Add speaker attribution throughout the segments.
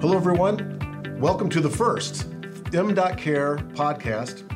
Speaker 1: Hello, everyone. Welcome to the first M.Care podcast.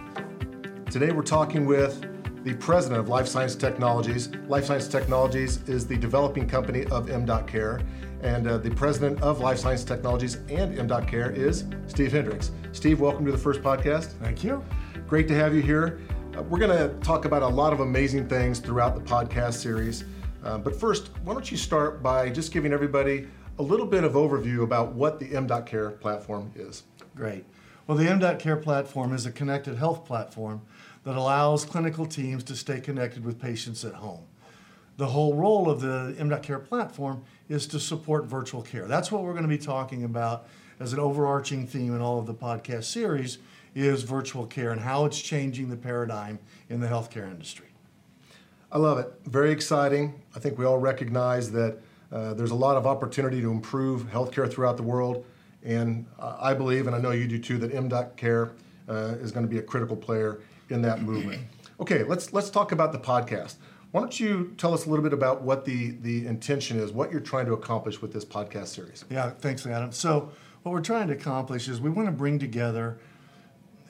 Speaker 1: Today, we're talking with the president of Life Science Technologies. Life Science Technologies is the developing company of M.Care, and uh, the president of Life Science Technologies and M.Care is Steve Hendrix. Steve, welcome to the first podcast.
Speaker 2: Thank you.
Speaker 1: Great to have you here. Uh, we're going to talk about a lot of amazing things throughout the podcast series. Uh, but first, why don't you start by just giving everybody a little bit of overview about what the M.Care platform is.
Speaker 2: Great. Well, the M.Care platform is a connected health platform that allows clinical teams to stay connected with patients at home. The whole role of the M.Care platform is to support virtual care. That's what we're going to be talking about as an overarching theme in all of the podcast series is virtual care and how it's changing the paradigm in the healthcare industry.
Speaker 1: I love it. Very exciting. I think we all recognize that uh, there's a lot of opportunity to improve healthcare throughout the world, and I believe, and I know you do too, that M.Care uh, is going to be a critical player in that movement. Okay, let's let's talk about the podcast. Why don't you tell us a little bit about what the the intention is, what you're trying to accomplish with this podcast series?
Speaker 2: Yeah, thanks, Adam. So what we're trying to accomplish is we want to bring together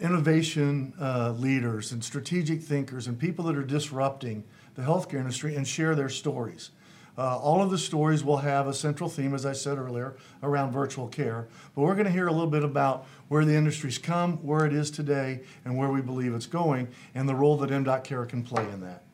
Speaker 2: innovation uh, leaders and strategic thinkers and people that are disrupting the healthcare industry and share their stories. Uh, all of the stories will have a central theme, as I said earlier, around virtual care. But we're going to hear a little bit about where the industry's come, where it is today, and where we believe it's going, and the role that M.Care can play in that.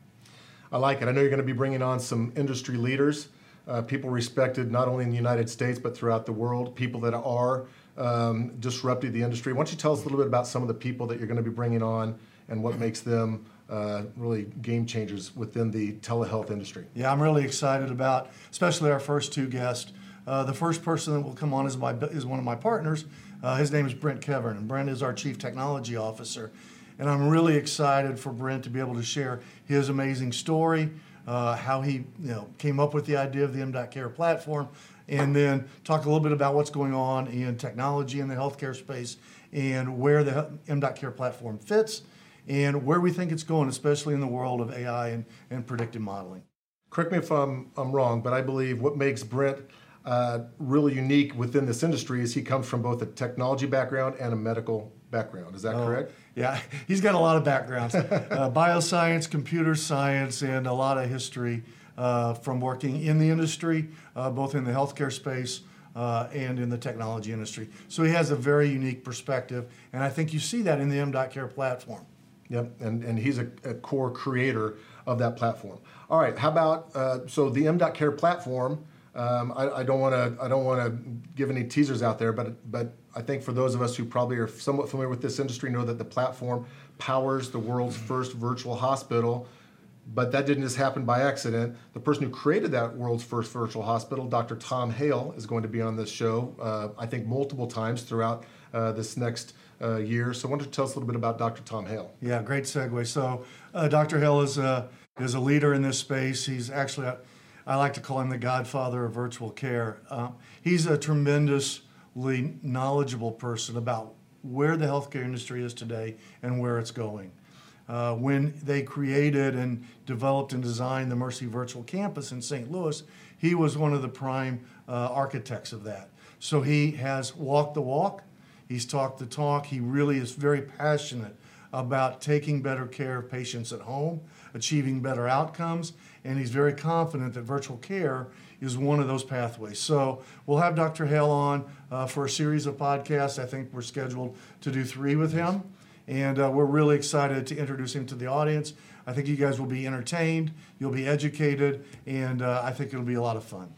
Speaker 1: I like it. I know you're going to be bringing on some industry leaders, uh, people respected not only in the United States but throughout the world, people that are um, disrupting the industry. Why don't you tell us a little bit about some of the people that you're going to be bringing on and what makes them uh, really game changers within the telehealth industry.
Speaker 2: Yeah, I'm really excited about, especially our first two guests. Uh, the first person that will come on is my is one of my partners. Uh, his name is Brent Kevern, and Brent is our chief technology officer. And I'm really excited for Brent to be able to share his amazing story, uh, how he you know came up with the idea of the M.Care platform, and then talk a little bit about what's going on in technology in the healthcare space and where the M.Care platform fits and where we think it's going, especially in the world of AI and, and predictive modeling.
Speaker 1: Correct me if I'm, I'm wrong, but I believe what makes Brent uh, really unique within this industry is he comes from both a technology background and a medical background. Is that oh, correct?
Speaker 2: Yeah, he's got a lot of backgrounds uh, bioscience, computer science, and a lot of history uh, from working in the industry, uh, both in the healthcare space. Uh, and in the technology industry. So he has a very unique perspective, and I think you see that in the M.Care platform.
Speaker 1: Yep, and, and he's a, a core creator of that platform. All right, how about uh, so the M.Care platform? Um, I, I, don't want to I don't want to give any teasers out there, but but I think for those of us who probably are somewhat familiar with this industry know that the platform powers the world's first virtual hospital. But that didn't just happen by accident. The person who created that world's first virtual hospital, Dr. Tom Hale, is going to be on this show. Uh, I think multiple times throughout uh, this next uh, year. So, I wanted to tell us a little bit about Dr. Tom Hale.
Speaker 2: Yeah, great segue. So, uh, Dr. Hale is a, is a leader in this space. He's actually, I like to call him the godfather of virtual care. Uh, he's a tremendously knowledgeable person about where the healthcare industry is today and where it's going. Uh, when they created and developed and designed the Mercy Virtual Campus in St. Louis, he was one of the prime uh, architects of that. So he has walked the walk, He's talked the talk. He really is very passionate about taking better care of patients at home, achieving better outcomes, and he's very confident that virtual care is one of those pathways. So we'll have Dr. Hale on uh, for a series of podcasts. I think we're scheduled to do three with him, and uh, we're really excited to introduce him to the audience. I think you guys will be entertained, you'll be educated, and uh, I think it'll be a lot of fun.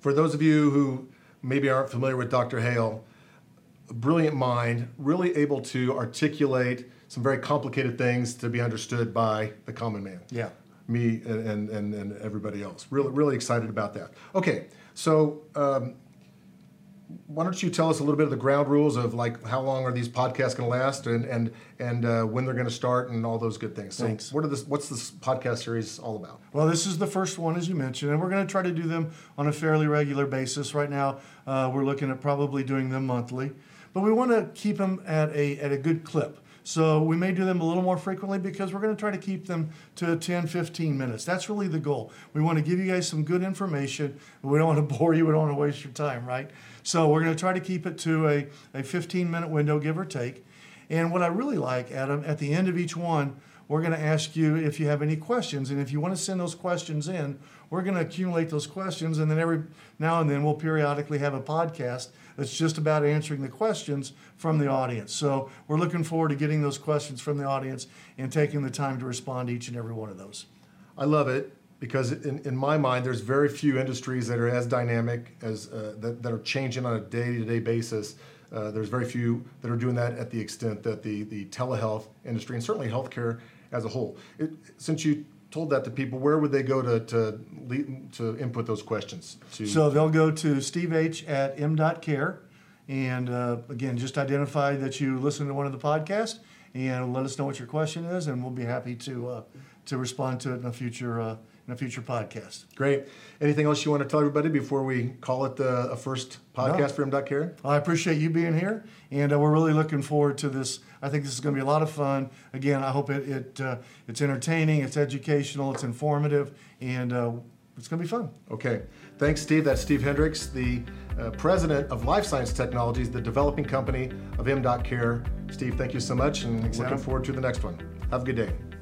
Speaker 1: For those of you who maybe aren't familiar with Dr. Hale, a brilliant mind, really able to articulate some very complicated things to be understood by the common man.
Speaker 2: Yeah.
Speaker 1: Me and, and, and everybody else. Really, really excited about that. Okay, so um, why don't you tell us a little bit of the ground rules of like how long are these podcasts going to last and and and uh, when they're going to start and all those good things. So
Speaker 2: Thanks.
Speaker 1: What are this? What's this podcast series all about?
Speaker 2: Well, this is the first one, as you mentioned, and we're going to try to do them on a fairly regular basis. Right now, uh, we're looking at probably doing them monthly but we want to keep them at a, at a good clip So we may do them a little more frequently because we're going to try to keep them to 10, 15 minutes. That's really the goal. We want to give you guys some good information. We don't want to bore you. We don't want to waste your time, right? So we're going to try to keep it to a, a 15 minute window, give or take. And what I really like, Adam, at the end of each one, we're going to ask you if you have any questions. And if you want to send those questions in, we're going to accumulate those questions. And then every now and then we'll periodically have a podcast that's just about answering the questions from the audience. So we're looking forward to getting those questions from the audience and taking the time to respond to each and every one of those.
Speaker 1: I love it because in, in my mind, there's very few industries that are as dynamic as uh, that, that are changing on a day-to-day basis. Uh, there's very few that are doing that at the extent that the, the telehealth industry and certainly healthcare as a whole. It, since you told that to people, where would they go to to, to input those questions? To
Speaker 2: So they'll go to Steve H at m.care. And uh, again, just identify that you listen to one of the podcasts and let us know what your question is, and we'll be happy to uh, to respond to it in a future uh, in a future podcast.
Speaker 1: great. Anything else you want to tell everybody before we call it the a first podcast
Speaker 2: No.
Speaker 1: for M.Care?
Speaker 2: I appreciate you being here, and uh, we're really looking forward to this. I think this is going to be a lot of fun. Again, I hope it, it uh, it's entertaining, it's educational, it's informative, and uh, it's going to be fun.
Speaker 1: Okay. Thanks, Steve. That's Steve Hendrix, the uh, president of Life Science Technologies, the developing company of M.Care. Steve, thank you so much, and looking
Speaker 2: Adam.
Speaker 1: forward to the next one. Have a good day.